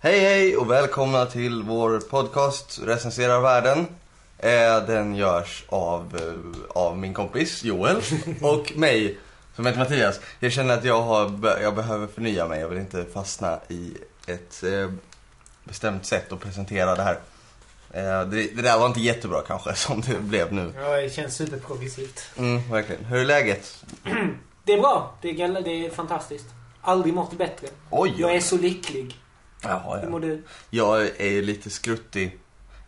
Hej hej och välkomna till vår podcast Recenserar världen. Eh, Den görs av, eh, av min kompis Joel och mig som heter Mattias. Jag känner att jag, har, be- jag behöver förnya mig. Jag vill inte fastna i ett eh, bestämt sätt att presentera det här. Eh, Det, det där var inte jättebra kanske som det blev nu. Ja, det känns superprogressivt. Mm, verkligen. Hur är läget? Det är bra. Det är, det är fantastiskt. Aldrig mått bättre. Oj, Jag är så lycklig. Jaha, Hur mår ja. du? Jag är lite skruttig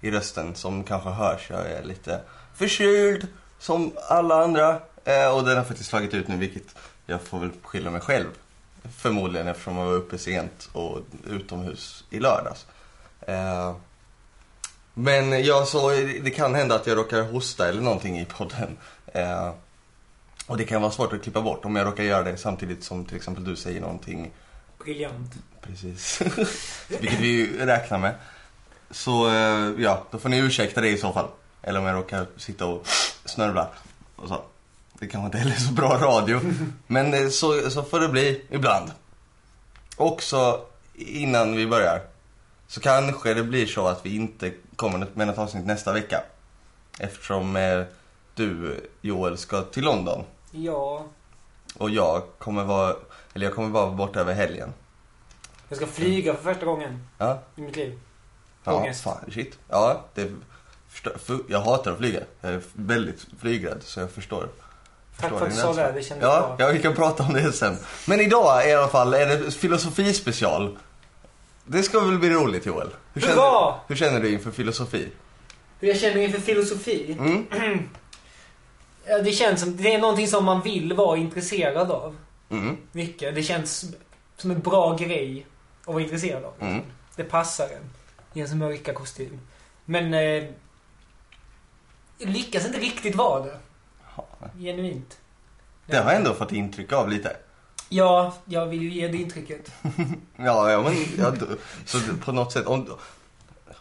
i rösten som kanske hörs. Jag är lite förkyld som alla andra. Eh, och den har faktiskt slagit ut nu vilket jag får väl skylla mig själv. Förmodligen eftersom jag var uppe sent och utomhus i lördags. Eh, men ja, så det kan hända att jag råkar hosta eller någonting i podden. Eh, och det kan vara svårt att klippa bort om jag råkar göra det samtidigt som till exempel du säger någonting Briljant. Precis. Vilket vi räknar med. Så eh, ja, då får ni ursäkta det i så fall. Eller om jag råkar sitta och snörvla. Och så. Det kanske inte heller är så bra radio. Men eh, så, så får det bli ibland. Också innan vi börjar. Så kanske det blir så att vi inte kommer med något avsnitt nästa vecka. Eftersom eh, du Joel ska till London. Ja. Och jag kommer vara, eller jag kommer vara borta över helgen. Jag ska flyga för första gången Ja, i mitt liv. Ja, Ångest. fan, shit. Ja, det förstår, för, jag hatar att flyga. Jag är väldigt flygrädd, så jag förstår. Tack för att du sa det. Det kändes Ja, bra. ja, vi kan prata om det sen. Men idag i alla fall är det filosofispecial. Det ska väl bli roligt Joel? Hur känner, Hurra! hur känner du inför filosofi? Hur jag känner inför filosofi? Mm? Ja, det känns som... Det är någonting som man vill vara intresserad av. Mm? Mycket. Det känns som en bra grej att vara intresserad av. Mm? Det passar en i ens mörka kostym. Men... Eh, lyckas inte riktigt vara det. Ja. Genuint. Det har jag ändå fått intryck av lite. Ja, jag vill ju ge det intrycket. Ja, ja men ja, du- så på något sätt. Om,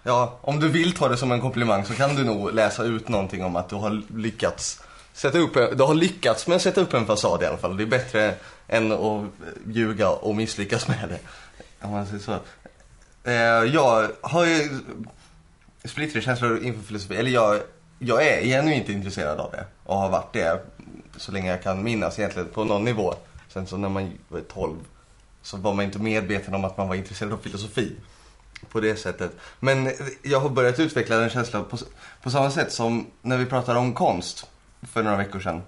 ja, om du vill ta det som en komplimang så kan du nog läsa ut någonting om att du har lyckats sätta upp du har lyckats med att sätta upp en fasad i alla fall. Det är bättre än att ljuga och misslyckas med det. Om man säger så. Eh, jag har ju splittrade känslor inför filosofi. Eller jag, jag är genuint intresserad av det och har varit det så länge jag kan minnas egentligen på någon nivå. Sen så när man var 12 så var man inte medveten om att man var intresserad av filosofi på det sättet. Men jag har börjat utveckla den känslan på, på samma sätt som när vi pratar om konst för några veckor sedan.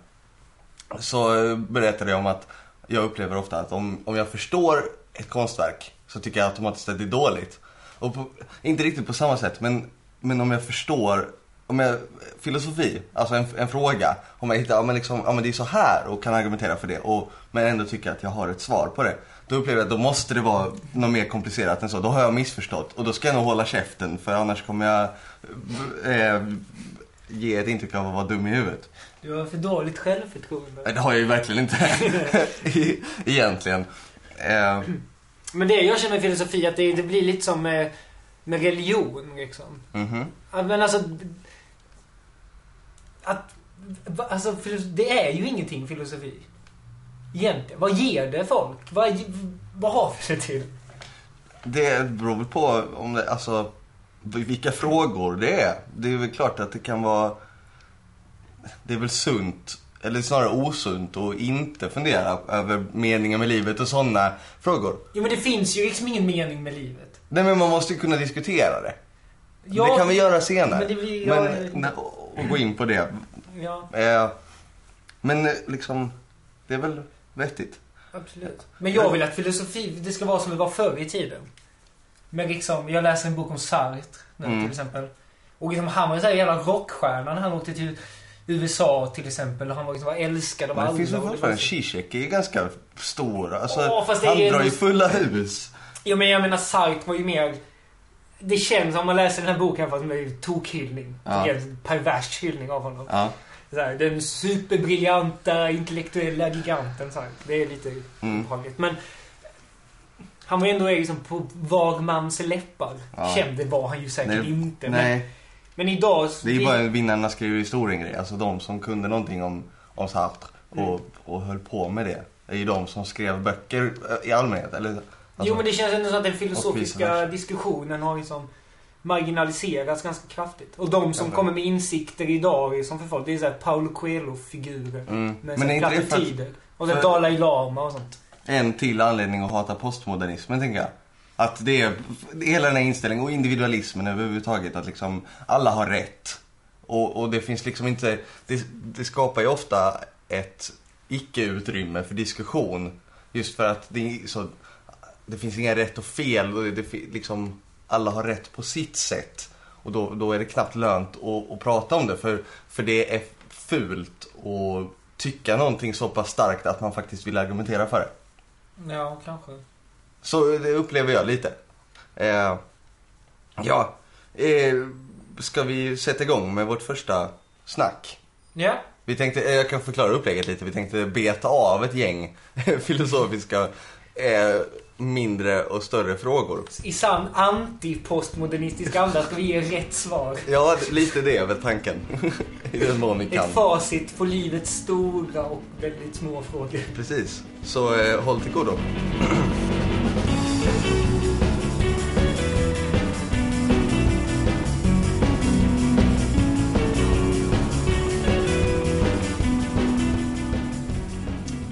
Så eh, berättade jag om att jag upplever ofta att om, om jag förstår ett konstverk så tycker jag automatiskt att det är dåligt. Och på, inte riktigt på samma sätt, men, men om jag förstår om jag, filosofi, alltså en, en fråga. Om jag hittar, ja men, liksom, ja men det är så här och kan argumentera för det. Och, men ändå tycker att jag har ett svar på det. Då upplever jag att då måste det vara något mer komplicerat än så. Då har jag missförstått. Och då ska jag nog hålla käften för annars kommer jag eh, ge ett intryck av att vara dum i huvudet. Du har för dåligt självförtroende. Det har jag ju verkligen inte. E- Egentligen. Eh, Men det jag känner med filosofi, att det, det blir lite som med, med religion liksom. mhm. Att, men alltså... Att... Alltså, filosofi, det är ju ingenting filosofi. Egentligen. Vad ger det folk? Vad, vad har vi det till? Det beror väl på om det, alltså, vilka frågor det är. Det är väl klart att det kan vara... Det är väl sunt, eller snarare osunt, att inte fundera över meningen med livet och sådana frågor. Jo, men det finns ju liksom ingen mening med livet. Nej men man måste ju kunna diskutera det. Ja, det kan vi göra senare. men blir- ja, Men, och gå in på det. Ja, Eh, men eh, liksom, det är väl vettigt. absolut. Men jag vill att filosofi, det ska vara som det var förr i tiden. Men liksom, jag läser en bok om Sartre nu Mm. till exempel. Och liksom, han var ju såhär jävla rockstjärna när han åkte till USA till exempel. Och han var liksom var älskad av alla. det finns var fortfarande, Zizek är ju ganska stor. Alltså, Åh, han drar ju ändå- fulla hus. Ja men jag menar Sartre var ju mer... Det känns om man läser den här boken för att det är tokhyllning. Ja. En pervers hyllning av honom. Ja. Här, den superbriljanta intellektuella giganten. Så här. Det är lite Mm. obehagligt. Men han var ju ändå liksom på var mans läppar. Ja. Känd det var han ju säkert Nej, inte. Men, Nej, men idag... det är ju bara vinnarna skriver historien-grej. Alltså de som kunde någonting om, om Sartre och, och höll på med det. Det är ju de som skrev böcker i allmänhet. Eller, Alltså, jo, men det känns ändå som att den filosofiska diskussionen har liksom marginaliserats ganska kraftigt. Och de som kommer med insikter idag är som för folk, det är såhär Paulo Coelho-figurer. Mm. Med Men är inte det för att. Och så för- Dalai Lama och sånt en till anledning att hata postmodernismen, tänker jag. Att det är hela den här inställningen och individualismen överhuvudtaget. Att liksom alla har rätt. Och, och det finns liksom inte, det, det skapar ju ofta ett icke-utrymme för diskussion. Just för att det så, det finns inga rätt och fel och det, det, liksom, alla har rätt på sitt sätt. Och då, då är det knappt lönt att, att prata om det för, för det är fult att tycka någonting så pass starkt att man faktiskt vill argumentera för det. Ja, kanske. Så det upplever jag lite. Eh, ja, eh, ska vi sätta igång med vårt första snack? Ja. Vi tänkte, eh, jag kan förklara upplägget lite. Vi tänkte beta av ett gäng filosofiska eh, mindre och större frågor. I sann anti-postmodernistisk anda ska vi ge rätt svar. Ja, lite det är väl tanken. I den mån vi kan. Ett facit på livets stora och väldigt små frågor. Precis. Så eh, håll till godo.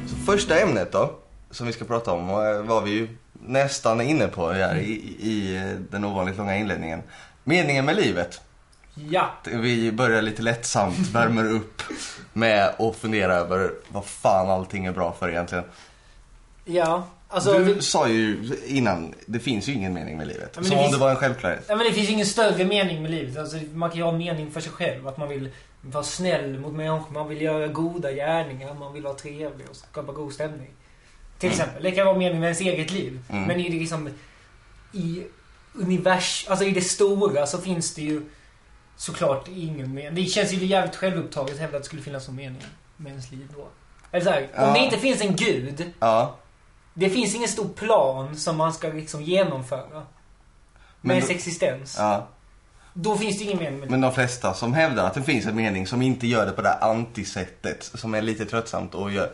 Så första ämnet då, som vi ska prata om, eh, var vi ju nästan inne på här i, i eh, den ovanligt långa inledningen. Meningen med livet. Ja. Vi börjar lite lättsamt, värmer upp med att fundera över vad fan allting är bra för egentligen. Ja. Alltså, du vi- sa ju innan, det finns ju ingen mening med livet. Ja, Som det om finns- det var en självklarhet. Ja, men det finns ingen större mening med livet. Alltså, man kan ju ha mening för sig själv. Att man vill vara snäll mot människor. Man vill göra goda gärningar. Man vill vara trevlig och skapa god stämning. Till exempel. Det kan vara mening med ens eget liv. Mm. Men i det liksom... I univers... Alltså i det stora så finns det ju såklart ingen mening. Det känns ju jävligt självupptaget att hävda att det skulle finnas någon mening med ens liv då. Eller så här, Ja. Om det inte finns en gud. Ja. Det finns ingen stor plan som man ska liksom genomföra. Med ens existens. ja. Då finns det ingen mening med det. Men de flesta som hävdar att det finns en mening som inte gör det på det här antisättet som är lite tröttsamt och gör...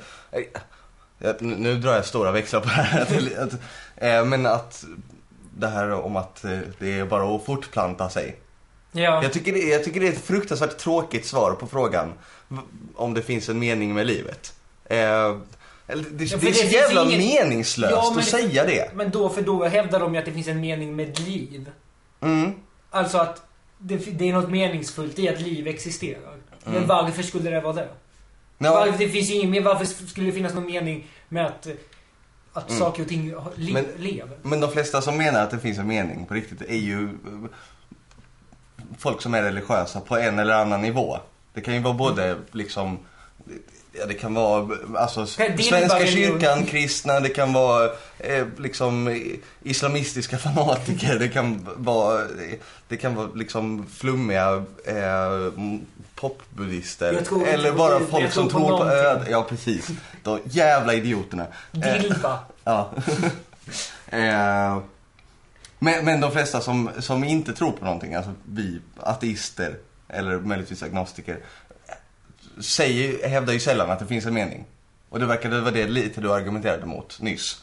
Nu drar jag stora växlar på det här. Eh, men att det här om att eh, det är bara att fortplanta sig. Ja. Jag tycker, det, jag tycker det är ett fruktansvärt tråkigt svar på frågan om det finns en mening med livet. Eh, det, Ja, det är så jävla ingen- meningslöst Ja, men att säga det. Men då, för då hävdar de ju att det finns en mening med liv. Mm. Alltså att det, det är något meningsfullt i att liv existerar. Men Mm. varför skulle det vara det? Ja, Varför, det finns ingen, varför skulle det finnas någon mening med att, eh, att Mm. saker och ting li, Men- lever? Men de flesta som menar att det finns en mening på riktigt är ju eh, folk som är religiösa på en eller annan nivå. Det kan ju vara både liksom Ja, det kan vara alltså Svenska kyrkan, kristna, det kan vara eh, liksom eh, islamistiska fanatiker, det kan vara det kan vara liksom flummiga eh, inte Eller bara folk jag som tror på på öde. Ja, precis. De jävla idioterna. Eh, Dilba. Ja. eh, men, men de flesta som, som inte tror på någonting, alltså vi ateister eller möjligtvis agnostiker, säger, hävdar ju sällan att det finns en mening. Och det verkade vara det lite du argumenterade mot nyss.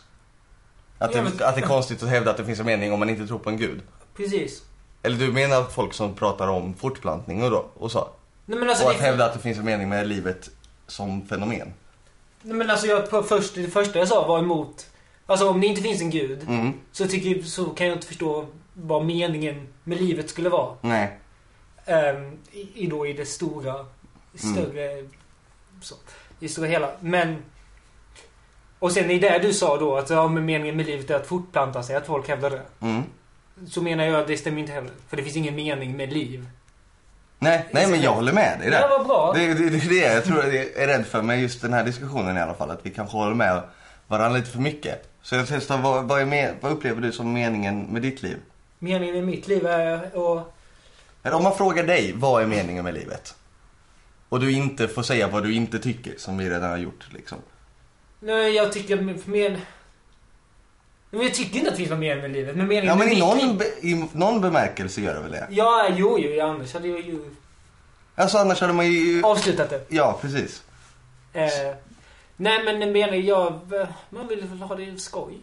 Att, Ja, det, men- att det är konstigt att hävda att det finns en mening om man inte tror på en gud. Precis. Eller du menar folk som pratar om fortplantning och, då, och så? Nej men alltså, och att det, hävda att det finns en mening med livet som fenomen. nej, men alltså jag, på först, det första jag sa var emot... Alltså om det inte finns en gud. Mm. Så, tycker, så kan jag inte förstå vad meningen med livet skulle vara. Nej. I, i, då i det stora, större, så, i stora hela. Men, och sen i det du sa då att ja, men meningen med livet är att fortplanta sig, att folk hävdar det. Mm. Så menar jag att det stämmer inte heller. För det finns ingen mening med liv. Nej, nej men jag håller med dig där. Det var bra. Det, det, det är det jag tror jag är rädd för med just den här diskussionen i alla fall. Att vi kanske håller med varandra lite för mycket. Så jag testar, vad, vad, är med, vad upplever du som meningen med ditt liv? Meningen med mitt liv är att... Eller om man frågar dig, vad är meningen med livet? Och du inte får säga vad du inte tycker, som vi redan har gjort liksom. Nej, jag tycker mer... Men jag tycker inte att det finns mening med livet. Men meningen Ja men i någon, be, i någon bemärkelse gör det väl det? Ja, jo, jo, annars hade jag ju Alltså annars hade man ju... avslutat det. Ja, precis. Eh, nej, men menar jag... Man vill väl ha det skoj.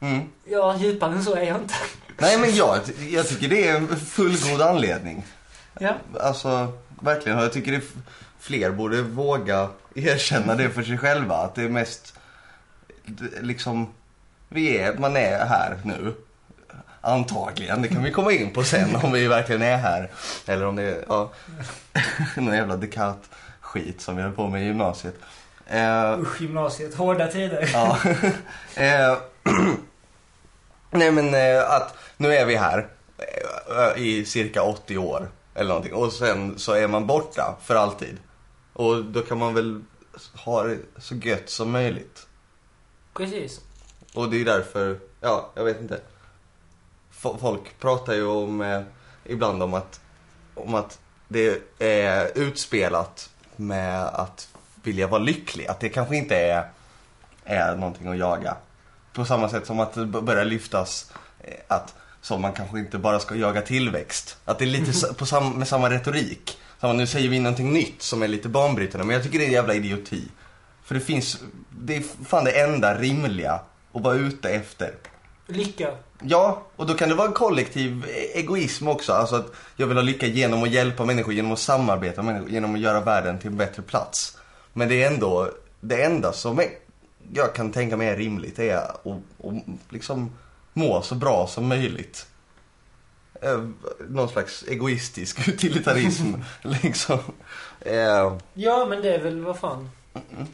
Mm. Ja, djupare än så är jag inte. Nej men jag, jag tycker det är en fullgod anledning. Ja. Alltså, verkligen. Jag tycker det fler borde våga erkänna det för sig själva. Att det är mest, liksom, vi är, man är här nu. Antagligen, det kan vi komma in på sen om vi verkligen är här. Eller om det är, ja, någon jävla Descartes-skit som vi höll på med i gymnasiet. Eh, Usch, gymnasiet. Hårda tider. Ja. eh, nej men eh, att nu är vi här eh, i cirka 80 år eller någonting och sen så är man borta för alltid. Och då kan man väl ha det så gött som möjligt. Precis. Och det är därför, ja, jag vet inte. Folk pratar ju om, eh, ibland om att, om att det är utspelat med att vilja vara lycklig. Att det kanske inte är, är någonting att jaga. På samma sätt som att det börjar lyftas eh, att som man kanske inte bara ska jaga tillväxt. Att det är lite på sam, med samma retorik. Som nu säger vi någonting nytt som är lite banbrytande. Men jag tycker det är en jävla idioti. För det finns, det är fan det enda rimliga att vara ute efter. Lycka. Ja, och då kan det vara en kollektiv egoism också. Alltså att jag vill ha lycka genom att hjälpa människor, genom att samarbeta med människor, genom att göra världen till en bättre plats. Men det är ändå, det enda som jag kan tänka mig är rimligt är att, att liksom må så bra som möjligt. Eh, Någon slags egoistisk utilitarism, liksom. Eh, Ja, men det är väl vad fan.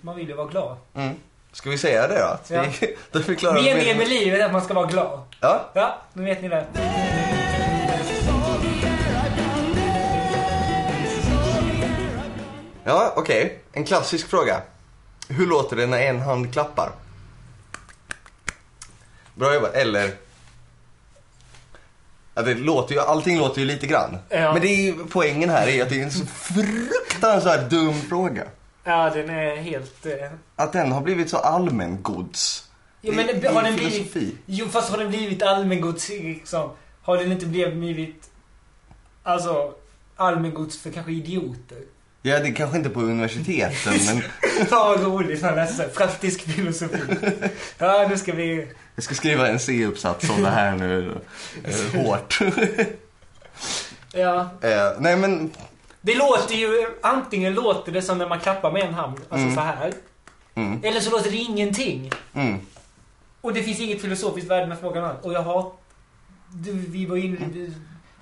Man vill ju vara glad. Mm. Ska vi säga det då? Att Ja. vi, då förklarar vi- Meningen med livet är att man ska vara glad. Ja, Ja, nu vet ni det. ja okej. En klassisk fråga. Hur låter det när en hand klappar? Bra jobbat. Eller... Det låter ju, allting låter ju lite grann. Ja. Men det är ju, poängen här är att det är en så fruktansvärt dum fråga. Ja, den är helt... Eh... Att den har blivit så allmängods. Jo, men i- det- har den blivit... filosofi. Jo, fast har den blivit allmängods liksom? Har den inte blivit... Alltså, allmängods för kanske idioter? Ja, det kanske inte på universiteten, men Fan vad roligt man läser praktisk filosofi. Ja, nu ska vi... jag ska skriva en C-uppsats om det här nu. Eh, hårt. Ja. Eh, nej, men Det låter ju... Antingen låter det som när man klappar med en hand, alltså Mm. så här. Mm. Eller så låter det ingenting. Mm. Och det finns inget filosofiskt värde med frågan alls. Och jag har... Du, vi var inne...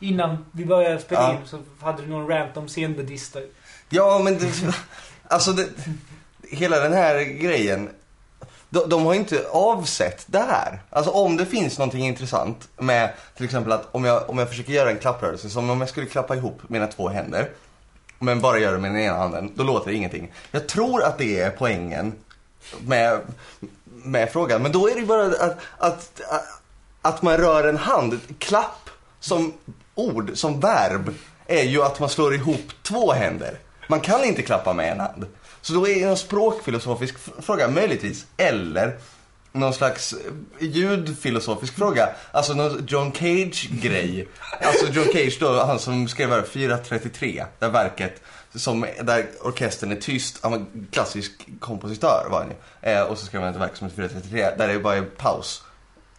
Innan vi började spela Ja. in så hade du någon rant om zenbuddister. Ja, men det, alltså det, hela den här grejen. De, de har inte avsett det här. Alltså om det finns någonting intressant med till exempel att om jag, om jag försöker göra en klapprörelse som om jag skulle klappa ihop mina två händer. Men bara gör det med den ena handen, då låter det ingenting. Jag tror att det är poängen med, med frågan. Men då är det ju bara att, att, att, att man rör en hand. Klapp som ord, som verb, är ju att man slår ihop två händer. Man kan inte klappa med en hand. Så då är det en språkfilosofisk fråga, möjligtvis. Eller någon slags eh, ljudfilosofisk fråga. Alltså någon John Cage-grej. Alltså John Cage då, han som skrev 433, det verket. Som, där orkestern är tyst. Han var klassisk kompositör var han ju. Eh, och så skrev han ett verk som heter 433, där det bara är paus.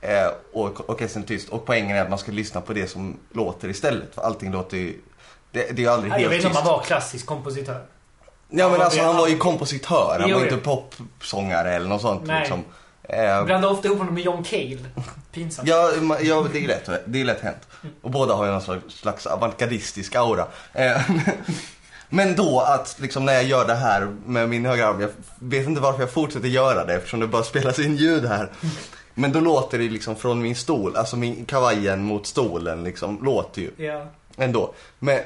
Eh, och orkestern är tyst. Och poängen är att man ska lyssna på det som låter istället. För allting låter ju... Det, det är aldrig Nej, jag helt vet inte om han var klassisk kompositör. Ja men alltså han var ju kompositör, han var inte popsångare eller något sånt Nej. liksom. Eh, Blandar ofta ihop honom med John Cale. Pinsamt. ja, ja, det är lätt, det är lätt hänt. Och båda har ju någon slags, slags avantgardistisk aura. Eh, men då att liksom när jag gör det här med min högra arm, jag vet inte varför jag fortsätter göra det eftersom det bara spelas in ljud här. Men då låter det liksom från min stol, alltså min kavajen mot stolen liksom, låter ju Ja. Ändå. Men,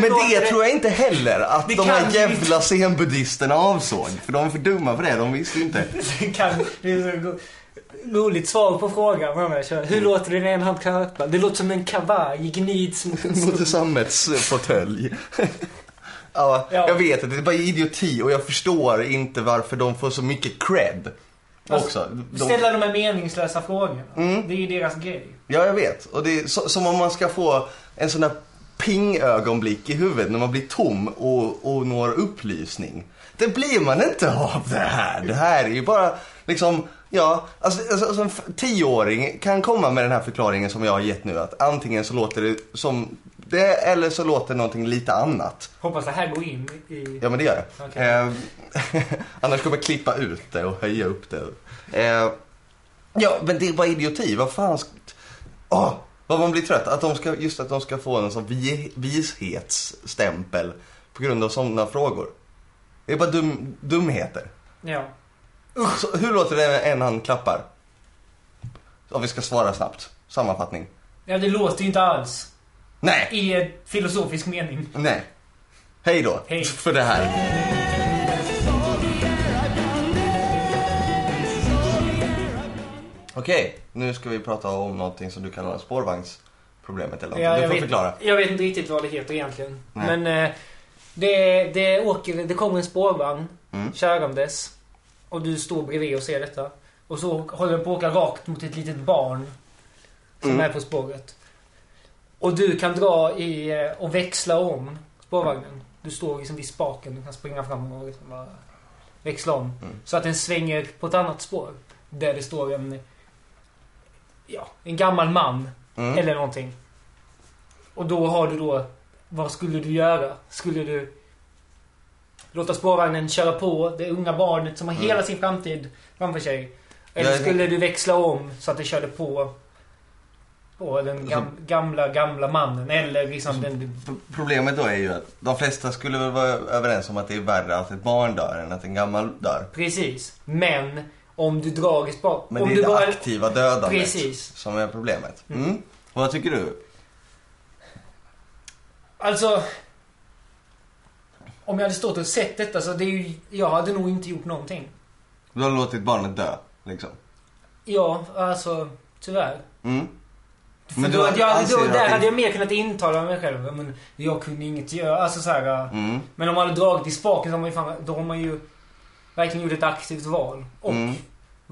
men låter det tror jag inte heller att Vi de här jävla zenbuddisterna avsåg. För de är för dumma för det, de visste inte. Det kan... Det är så ro- roligt svar på frågan. Hur Mm. låter det när en hand klappar? Det låter som en kavaj gnids mot en Mot en sammetsfåtölj. ja, Ja. jag vet att det är bara idioti och jag förstår inte varför de får så mycket cred. Alltså, Också. De, Ställa de här meningslösa frågorna. Mm. Det är ju deras grej. ja, jag vet. Och det är så, som om man ska få en sån där ping-ögonblick i huvudet när man blir tom och, och når upplysning. Det blir man inte av det här. Det här är ju bara liksom Ja, alltså, alltså, alltså en tioåring kan komma med den här förklaringen som jag har gett nu. Att antingen så låter det som det eller så låter någonting lite annat. Hoppas det här går in i... Ja men det gör det. Okej. Eh, annars kommer jag klippa ut det och höja upp det. Eh, ja men det var idioti. Vad fan. Åh, vad man blir trött. Att de ska, just att de ska få en sån vi, vishetsstämpel på grund av sådana frågor. Det är bara dum, dumheter. Ja. Så, hur låter det en han klappar? Om vi ska svara snabbt. Sammanfattning. Ja, det låter ju inte alls. Nej, I filosofisk mening. nej. Hej då Hej. för det här. Okej, nu ska vi prata om någonting som du kallar spårvagnsproblemet eller någonting. Ja, du jag, får vet, förklara. jag vet inte riktigt vad det heter egentligen. Nej. Men eh, det, det, åker, det kommer en spårvagn Mm. körandes. Och du står bredvid och ser detta. Och så håller den på att åka rakt mot ett litet barn. Som Mm. är på spåret. Och du kan dra i eh, och växla om spårvagnen. Du står liksom vid spaken. Du kan springa fram och liksom bara växla om. Mm. Så att den svänger på ett annat spår. Där det står en... Ja, en gammal man Mm. eller någonting. Och då har du då... Vad skulle du göra? Skulle du låta spårvagnen köra på det unga barnet som har Mm. hela sin framtid framför sig? Eller skulle du växla om så att det körde på på den gam, gamla, gamla mannen? Eller liksom den... P- Problemet då är ju att de flesta skulle väl vara överens om att det är värre att ett barn dör än att en gammal dör. Precis. Men om du drar i spår... Men om det är det bara... aktiva dödandet Precis. som är problemet. Mm. Mm. Vad tycker du? Alltså... Om jag hade stått och sett detta så det är ju... Jag hade nog inte gjort någonting. Du har låtit barnet dö, liksom. Ja, alltså tyvärr. Mm. För Men då, jag, då, där hade jag mer kunnat intala mig själv. Men jag kunde inget göra. Alltså så här, Mm. Men om man hade dragit i spaken så har man ju, fan, då har man ju verkligen gjort ett aktivt val. Och Mm.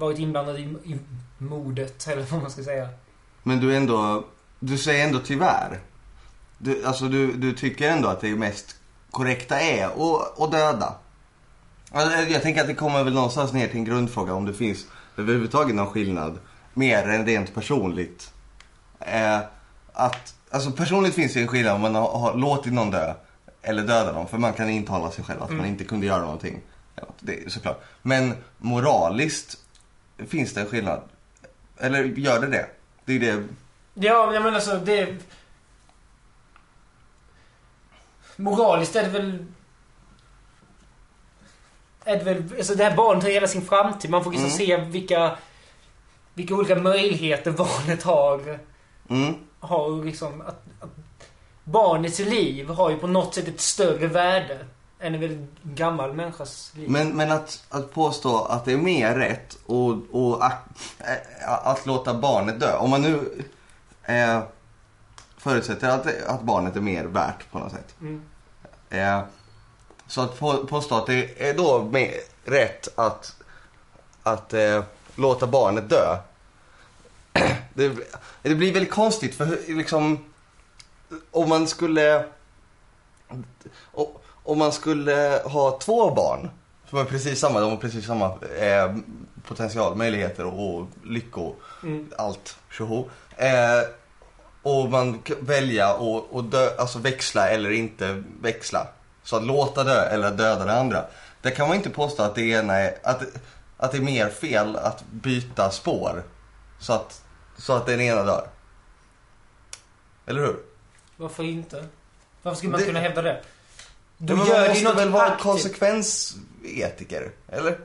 Varit inblandad i, i mordet, eller vad man ska säga. Men du ändå, du säger ändå tyvärr. Du, alltså du, du tycker ändå att det mest korrekta är att, döda. Alltså, jag tänker att det kommer väl någonstans ner till en grundfråga om det finns överhuvudtaget någon skillnad. Mer än rent personligt. Eh, att, alltså personligt finns det en skillnad om man har, har låtit någon dö eller döda någon. För man kan intala sig själv att man Mm. inte kunde göra någonting. Det är såklart. Men moraliskt finns det en skillnad. Eller gör det det? Det är det Ja, jag menar alltså det... Moraliskt är det väl... Är det väl... Alltså det här barnet har hela sin framtid. Man får liksom Mm. se vilka... Vilka olika möjligheter barnet har. Mm. Har liksom... Att, att barnets liv har ju på något sätt ett större värde. En väldigt gammal människas liv. Men, men att, att påstå att det är mer rätt och, och att, äh, att låta barnet dö. Om man nu eh, förutsätter att, att barnet är mer värt på något sätt. Mm. Eh, så att på, påstå att det är då mer rätt att, att eh, låta barnet dö. Det, det blir väldigt konstigt för liksom om man skulle o- om man skulle ha två barn som är precis samma, de har precis samma eh, potential, möjligheter och lycko, Mm. allt tjoho. Eh, och man kan välja och, och dö, alltså växla eller inte växla. Så att låta dö eller döda det andra. Det kan man inte påstå att det ena är, att, att det är mer fel att byta spår. Så att, så att den ena dör. Eller hur? Varför inte? Varför skulle man Det- kunna hävda det? Då Ja, men gör man måste väl vara aktivt. konsekvensetiker? Eller?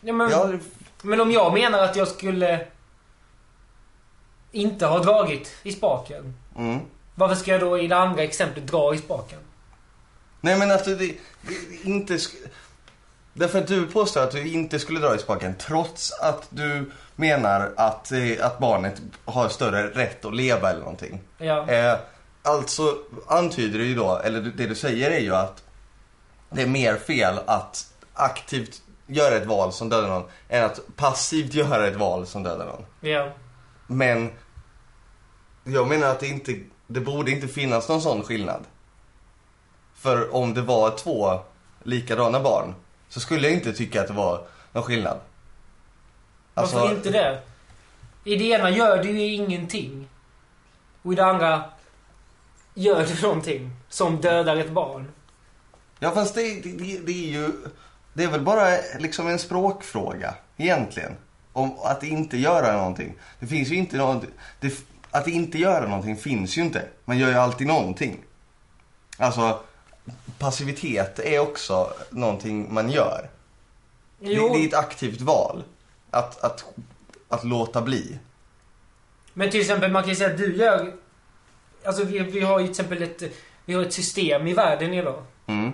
Ja, men, Ja, men om jag menar att jag skulle inte ha dragit i spaken. mm. Varför ska jag då i det andra exemplet dra i spaken? Nej men att du det, det, inte... Därför att du påstår att du inte skulle dra i spaken trots att du menar att, eh, att barnet har större rätt att leva eller någonting. Ja. Eh, alltså antyder det ju då, eller det du säger är ju att det är mer fel att aktivt göra ett val som dödar någon än att passivt göra ett val som dödar någon. Ja. Men jag menar att det inte, det borde inte finnas någon sån skillnad. För om det var två likadana barn så skulle jag inte tycka att det var någon skillnad. Varför Alltså- inte det? I det ena gör du ju ingenting. Och i det andra gör du någonting som dödar ett barn. Ja fast det, det, det, det är ju, det är väl bara liksom en språkfråga egentligen. Om att inte göra någonting. Det finns ju inte något, det, att inte göra någonting finns ju inte. Man gör ju alltid någonting. Alltså passivitet är också någonting man gör. Det, Jo, det är ett aktivt val. Att, att, att låta bli. men till exempel man kan ju säga att du gör... Alltså vi, vi har ju till exempel ett, vi har ett system i världen idag. Mm.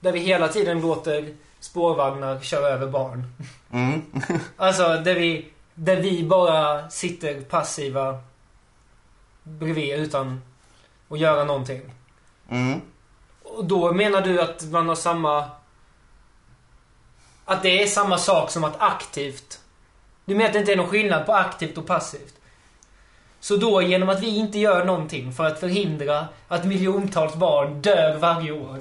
Där vi hela tiden låter spårvagnar köra över barn. Mm. Alltså där vi, där vi bara sitter passiva bredvid utan att göra någonting. Mm. Och då menar du att man har samma... Att det är samma sak som att aktivt... Du menar att det inte är någon skillnad på aktivt och passivt? Så då genom att vi inte gör någonting för att förhindra att miljontals barn dör varje år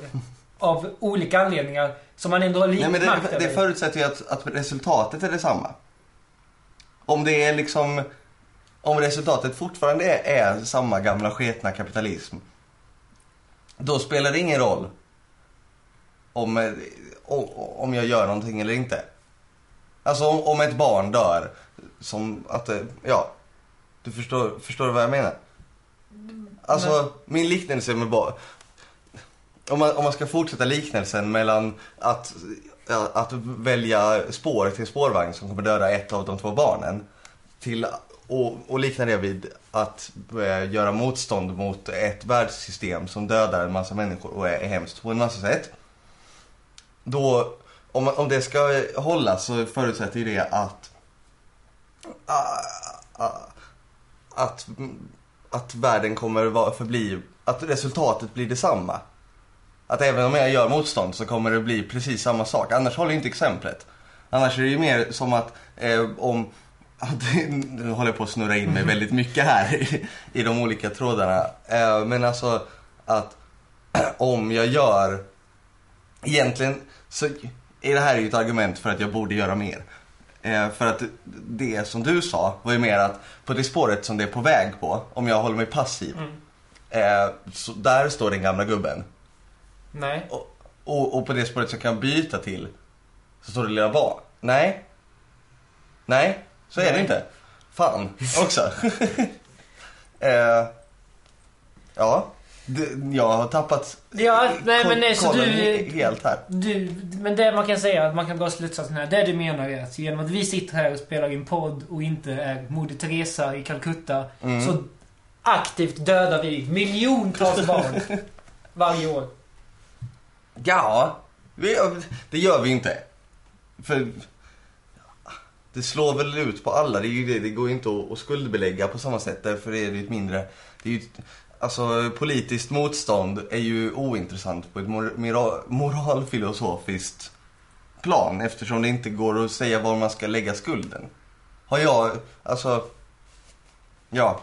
av olika anledningar som man ändå har lite Nej, men makt det, det över. förutsätter ju att, att resultatet är detsamma. Om det är liksom... Om resultatet fortfarande är, är samma gamla sketna kapitalism. Då spelar det ingen roll om, eh, om, om jag gör någonting eller inte. Alltså om, om ett barn dör, som att det, ja. Du förstår, förstår du vad jag menar? Alltså min liknelse med barn. Om man, om man ska fortsätta liknelsen mellan att, att välja spår till spårvagn som kommer döda ett av de två barnen. Till och, och likna det vid att eh, göra motstånd mot ett världssystem som dödar en massa människor och är, hemskt på en massa sätt. Då, om, om det ska hålla så förutsätter ju det att ah, ah, att, att världen kommer vara förbli, att resultatet blir detsamma. Att även om jag gör motstånd så kommer det bli precis samma sak. Annars håller inte exemplet. Annars är det ju mer som att eh, om... att- Nu håller jag på att snurra in mig väldigt mycket här i, i de olika trådarna. Eh, men alltså att om jag gör... Egentligen så är det här ju ett argument för att jag borde göra mer. Eh, för att det som du sa var ju mer att på det spåret som det är på väg på, om jag håller mig passiv. Mm. Eh, så där står den gamla gubben. Nej. Och, och, och på det spåret som kan jag byta till så står det lilla barn. Nej. Nej, så är det Nej. inte. Fan också. eh, ja, det, jag har tappat Ja, nej, men nej, så du- he- helt här. Du, men det man kan säga, att man kan dra slutsatsen här. Det du menar är att genom att vi sitter här och spelar in podd och inte är Moder Teresa i Calcutta. Mm. Så aktivt dödar vi miljontals barn varje år. Ja, vi, det gör vi inte. För det slår väl ut på alla. Det, det, det går ju inte att, att skuldbelägga på samma sätt. Därför är det ju ett mindre... Det är ju, ett- alltså politiskt motstånd är ju ointressant på ett mor, mora, moralfilosofiskt plan. Eftersom det inte går att säga var man ska lägga skulden. Har jag, alltså... Ja,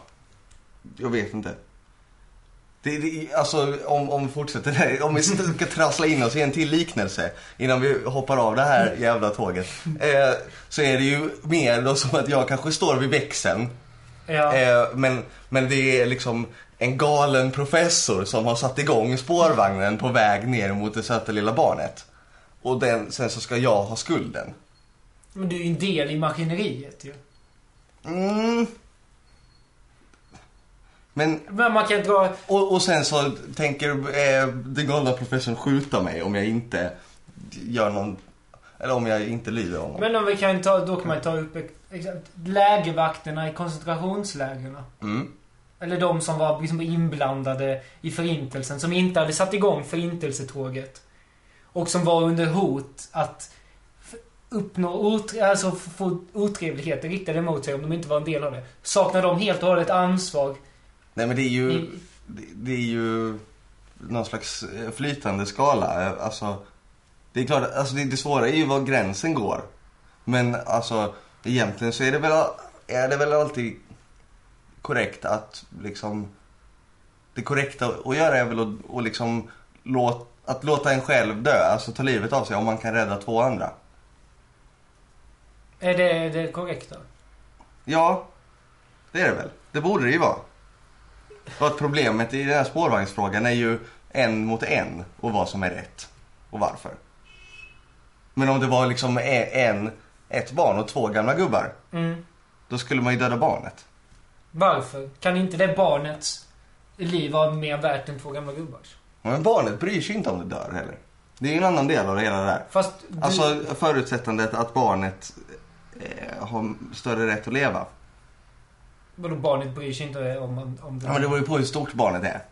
jag vet inte. Det, det, alltså om, om vi fortsätter där, om vi ska trassla in oss i en till liknelse innan vi hoppar av det här jävla tåget. Eh, så är det ju mer då som att jag kanske står vid växeln. Ja. Eh, men, men det är liksom en galen professor som har satt igång spårvagnen på väg ner mot det söta lilla barnet. Och den, sen så ska jag ha skulden. Men du är ju en del i maskineriet ju. Mm. Men Men man kan dra... Och, och sen så tänker eh, den galna professorn skjuta mig om jag inte gör någon... Eller om jag inte lyder honom. Men om vi kan ta, då kan man ta upp lägervakterna i koncentrationslägren. Mm. Eller de som var liksom inblandade i förintelsen. Som inte hade satt igång förintelsetåget. Och som var under hot att uppnå otre- alltså få otrevligheter riktade mot sig om de inte var en del av det. Saknar de helt och hållet ansvar Nej men det är ju... i... Det, det är ju någon slags eh, flytande skala. Alltså, det är klart, alltså det, det svåra är ju var gränsen går. Men alltså, egentligen så är det väl, är det väl alltid korrekt att liksom... Det korrekta att göra är väl att, att liksom låt, att låta en själv dö, alltså ta livet av sig om man kan rädda två andra. Är det det korrekta? Ja, det är det väl. Det borde det ju vara. Och att problemet i den här spårvagnsfrågan är ju en mot en och vad som är rätt och varför. Men om det var liksom en, ett barn och två gamla gubbar, Mm. då skulle man ju döda barnet. Varför? Kan inte det barnets liv vara mer värt än två gamla gubbars? Men barnet bryr sig inte om det dör heller. Det är en annan del av det hela det där. Fast du... Alltså förutsättandet att barnet eh, har större rätt att leva. Vadå, barnet bryr sig inte om, om, det? Ja, men det beror ju på hur stort barnet är.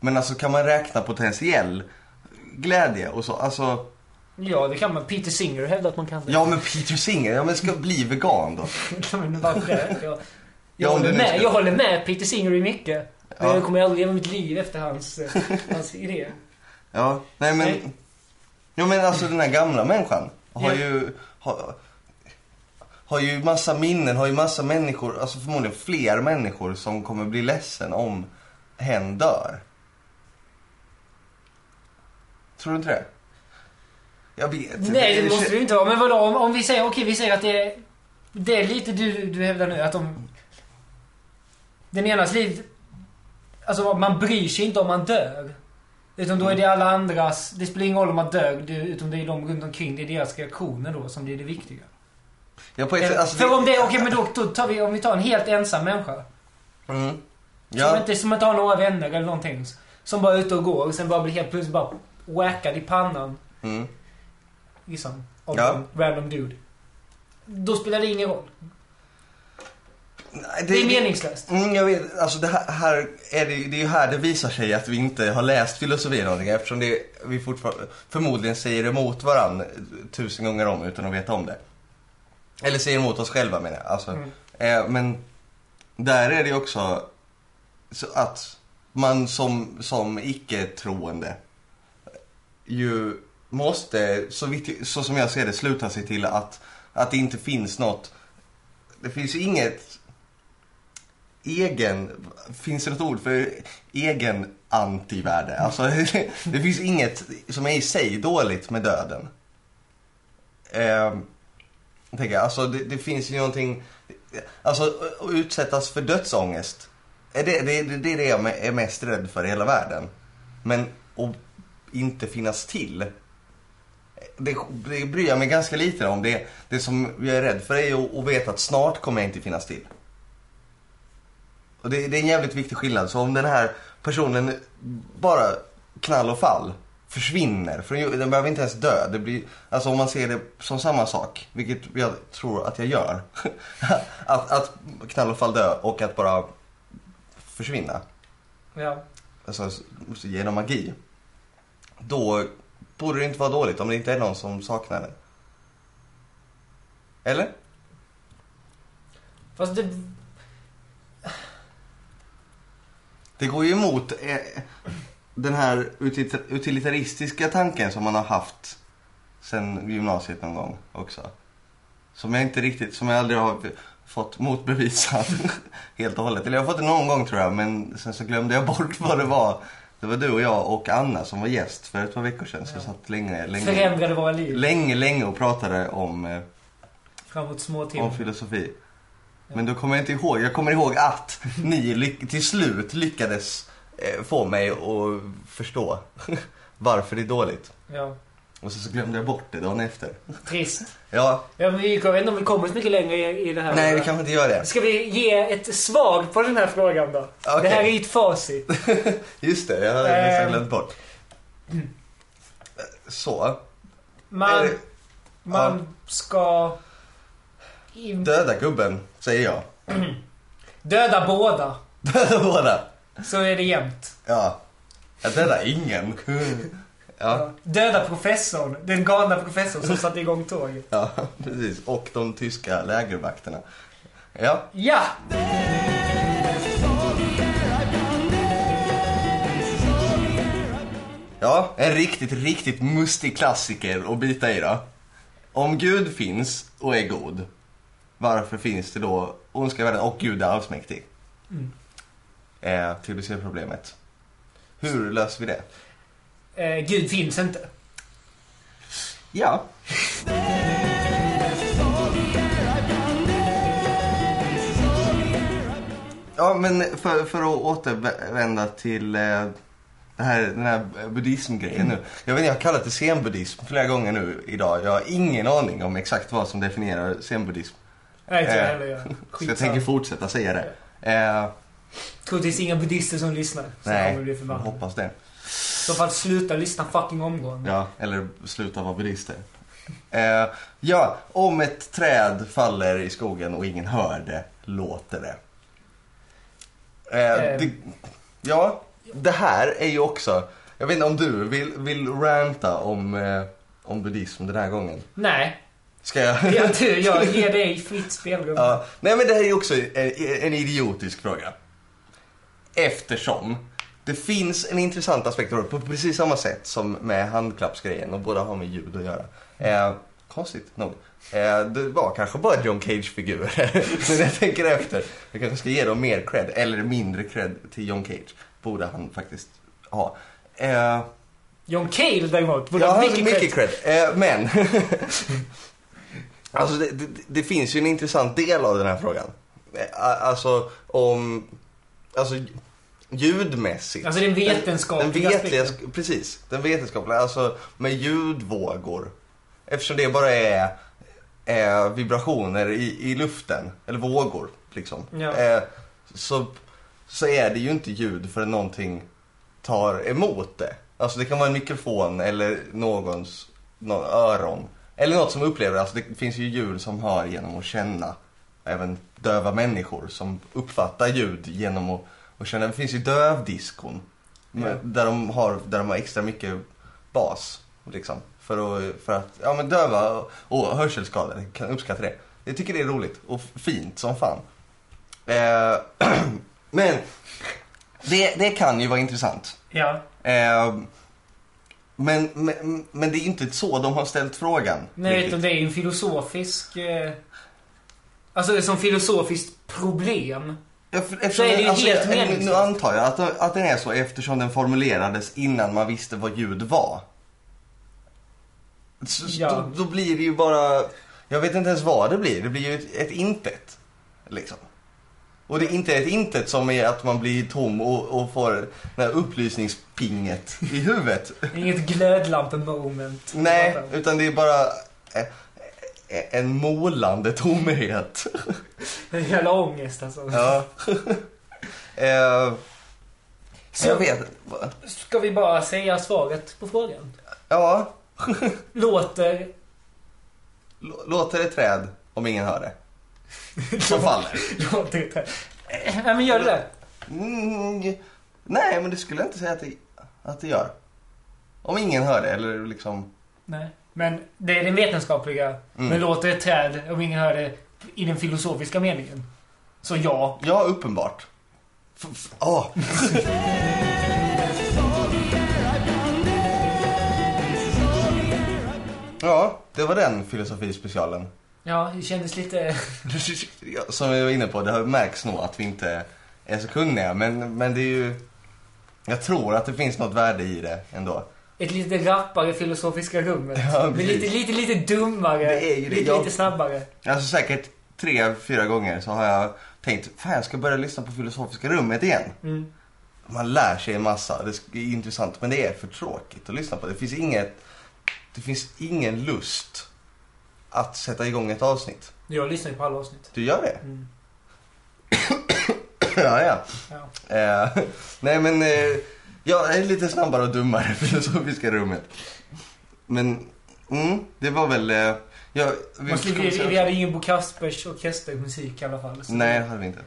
Men alltså kan man räkna potentiell glädje och så, alltså. Ja, det kan man. Peter Singer hävdar att man kan det. Ja men Peter Singer, ja men ska bli vegan då. men varför det? Jag, jag, håller du med, jag håller med Peter Singer i mycket. Men Ja. jag kommer aldrig leva mitt liv efter hans, eh, hans idé. Ja, nej men. Nej. Ja men alltså den här gamla människan har Ja. ju, har, har ju massa minnen, har ju massa människor, alltså förmodligen fler människor som kommer bli ledsen om hen dör. Tror du inte det? Jag vet inte. Nej, det måste det ju inte vara. Men vadå, om, om vi säger, okej vi säger att det är, det är lite du, du hävdar nu, att de... Den enas liv... Alltså man bryr sig inte om man dör. Utan då är det alla andras, det spelar ingen roll om man dör, det, utan det är de runt omkring, det är deras reaktioner då som blir det viktiga. Ja, på ett alltså, För om det, okej men då, då tar vi, om vi tar en helt ensam människa. Mm. Som, Ja, inte, som inte har några vänner eller någonting. Som bara är ute och går och sen bara blir helt plötsligt bara whackad i pannan. mm. Liksom. Av Ja. en random dude. Då spelar det ingen roll. Nej, Det är meningslöst. Mm, jag vet, alltså det här, här är det, det är ju här det visar sig att vi inte har läst filosofi någonting eftersom det, vi fortfarande förmodligen säger emot varann tusen gånger om utan att veta om det. Eller säger emot oss själva menar jag. Alltså, Mm. eh, men där är det ju också så att man som, som icke-troende ju måste, så, vitt, så som jag ser det, sluta sig till att, att det inte finns något det finns inget egen, finns det något ord för egen antivärde? Alltså det finns inget som är i sig dåligt med döden. Eh, tänker jag, alltså det, det finns ju någonting, alltså att utsättas för dödsångest. Det, det, det, det är det jag är mest rädd för i hela världen. Men att inte finnas till det, det bryr jag mig ganska lite om. Det, det som jag är rädd för är att veta att snart kommer jag inte finnas till. Och det, det är en jävligt viktig skillnad. Så om den här personen bara knall och fall försvinner, för den behöver inte ens dö. Det blir, alltså om man ser det som samma sak, vilket jag tror att jag gör. att, att knall och fall dö och att bara försvinna. Ja. Alltså genom magi. Då borde det inte vara dåligt om det inte är någon som saknar den. Eller? Fast det... Det går ju emot eh, den här util- utilitaristiska tanken som man har haft sen gymnasiet någon gång också. Som jag inte riktigt, som jag aldrig har fått motbevisad helt och hållet. Eller jag har fått det någon gång tror jag, men sen så glömde jag bort vad det var. Det var du och jag och Anna som var gäst för ett par veckor sedan. Så Ja. satt länge, länge, Förändrade våra liv. länge, länge och pratade om, eh, Framåt små om timmar. filosofi. Men då kommer jag inte ihåg. Jag kommer ihåg att ni till slut lyckades eh, få mig att förstå varför det är dåligt. Ja. Och så, så glömde jag bort det dagen efter. Trist. Ja, Ja, men vi, jag vet inte om vi kommer så mycket längre i, i det här. nej vi kanske inte gör det. Ska vi ge ett svar på den här frågan då? Okej. Det här är ju ett facit. Just det, jag hade nästan Ehm. glömt bort. Så. Man, det- man ska... Döda gubben, säger jag. Döda båda. Döda båda. Så är det jämnt. Ja. Jag dödar ingen. Ja, Döda professorn. Den galna professorn som satte igång tåget. ja, precis. Och de tyska lägervakterna. Ja. Ja! Ja, en riktigt, riktigt mustig klassiker att bita i då. Om Gud finns och är god, varför finns det då ondska i världen och Gud är allsmäktig? Mm. Eh, till du ser problemet. Hur löser vi det? Eh, Gud finns inte. Ja. Ja, men för, för att återvända till eh, här, den här buddhismgrejen nu. Jag, vet, jag har kallat det zenbuddhism flera gånger nu idag. Jag har ingen aning om exakt vad som definierar zenbuddhism. Nej, inte jag Eh, heller. Jag. Så jag tänker fortsätta säga det. Eh, Troligtvis inga buddhister som lyssnar. Så nej, kommer bli förbannade. hoppas det. I så fall sluta lyssna fucking omgående. Ja, eller sluta vara buddhister. Eh, ja, om ett träd faller i skogen och ingen hör det, låter det. Eh, Eh. det ja, det här är ju också... Jag vet inte om du vill, vill ranta om, eh, om buddhism den här gången. Nej, Ska jag? jag, du, jag ger dig fritt spelrum. Ja, nej men det här är ju också en, en idiotisk fråga. Eftersom det finns en intressant aspekt av det på precis samma sätt som med handklappsgrejen och båda har med ljud att göra. Eh, konstigt nog. Eh, det var kanske bara John Cage-figurer. Men jag tänker efter. Jag kanske ska ge dem mer cred, eller mindre cred till John Cage. Borde han faktiskt ha. Eh, John Cale däremot borde Ja, ha mycket mycket cred. cred. Eh, men, alltså det, det, det finns ju en intressant del av den här frågan. Eh, Alltså om, alltså ljudmässigt. Alltså den vetenskapliga den, den vetliga. Precis, den vetenskapliga, alltså med ljudvågor. Eftersom det bara är, är vibrationer i, i luften, eller vågor liksom. Ja. Eh, så, så är det ju inte ljud förrän någonting tar emot det. Alltså det kan vara en mikrofon eller någons någon öron. Eller något som upplever, alltså det finns ju djur som hör genom att känna. Även döva människor som uppfattar ljud genom att, att känna. Det finns ju dövdiskon. Ja. Där, de har, där de har extra mycket bas. Liksom, för, att, för att ja, men döva och hörselskadade kan uppskatta det. Jag tycker det är roligt och fint som fan. Eh, men det, det kan ju vara intressant. Ja. Eh, men, men, men det är inte så de har ställt frågan. Nej, utan det är ju en filosofisk... Eh, alltså det är som filosofiskt problem. Ja, för- Så eftersom är det ju alltså, helt meningslöst. Nu antar jag att, att den är så eftersom den formulerades innan man visste vad ljud var. Så Ja. då, då blir det ju bara... Jag vet inte ens vad det blir. Det blir ju ett, ett intet. Liksom. Och det är inte ett intet som är att man blir tom och, och får det här upplysningspinget i huvudet. Inget glödlampe-moment. Nej, utan det är bara eh, eh, en målande tomhet. En jävla ångest alltså. Ja. eh, Så- jag vet va? Ska vi bara säga svaret på frågan? Ja, Låter... l- låter ett träd om ingen hör det. Som faller. Eh, Nej men gör det där. Mm, nej, men det skulle jag inte säga att det, att det gör. Om ingen hör det, eller liksom... Nej. Men det är den vetenskapliga. Mm. Men låter ett träd om ingen hör det i den filosofiska meningen? Så ja. Ja, uppenbart. F- ah. ja, det var den filosofispecialen. Ja, det kändes lite... Som vi var inne på, det har märks nog att vi inte är så kunniga. Men, men det är ju... Jag tror att det finns något värde i det ändå. Ett lite rappare filosofiska rummet. Ja, Men lite, lite, lite dummare. Det är ju det. Lite, Jag- lite snabbare. Alltså säkert tre, fyra gånger så har jag tänkt, fan jag ska börja lyssna på filosofiska rummet igen. Mm. Man lär sig en massa, det är intressant, men det är för tråkigt att lyssna på. Det finns inget, det finns ingen lust att sätta igång ett avsnitt. Jag lyssnar ju på alla avsnitt. Du gör det? Mm. ja, ja. Ja. Eh, nej men, eh, jag är lite snabbare och dummare filosofiska rummet. Men, mm, det var väl, eh, jag, Man slipper, vi, vi hade ingen Bo Kaspers orkestermusik i alla fall. så- Nej, det hade vi inte.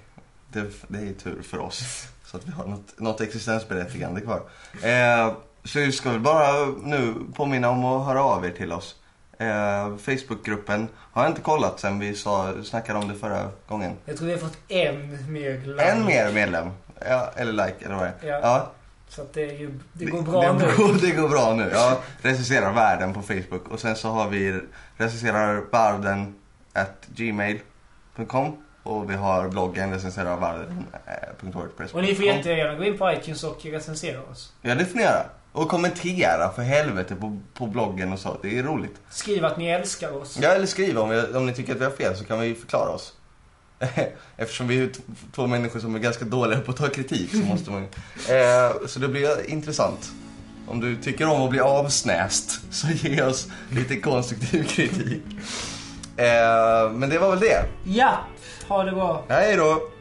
Det, det är tur för oss. Så att vi har något, något existensberättigande kvar. Eh, så vi ska väl bara nu påminna om att höra av er till oss. Eh, Facebookgruppen har jag inte kollat sen vi sa, snackade om det förra gången. Jag tror vi har fått en mer like. En mer medlem. Ja, eller like, eller vad det är. Ja. Ja, Så att det, är ju, det går bra det, nu. Går, det går bra nu. Ja, recenserar världen på Facebook. Och sen så har vi recenserar varden at gmail.com. Och vi har bloggen recenserar varden.wordpress. Och ni får jättegärna gå in på iTunes och recensera oss. Ja, det får ni göra. Och kommentera för helvete på, på bloggen och så. Det är roligt. Skriv att ni älskar oss. Ja, eller skriv om, vi, om ni tycker att vi har fel så kan vi förklara oss. Eftersom vi är två människor som är ganska dåliga på att ta kritik så måste man eh, Så det blir intressant. Om du tycker om att bli avsnäst så ge oss lite konstruktiv kritik. Eh, men det var väl det. Ja, ha det bra. Hej då!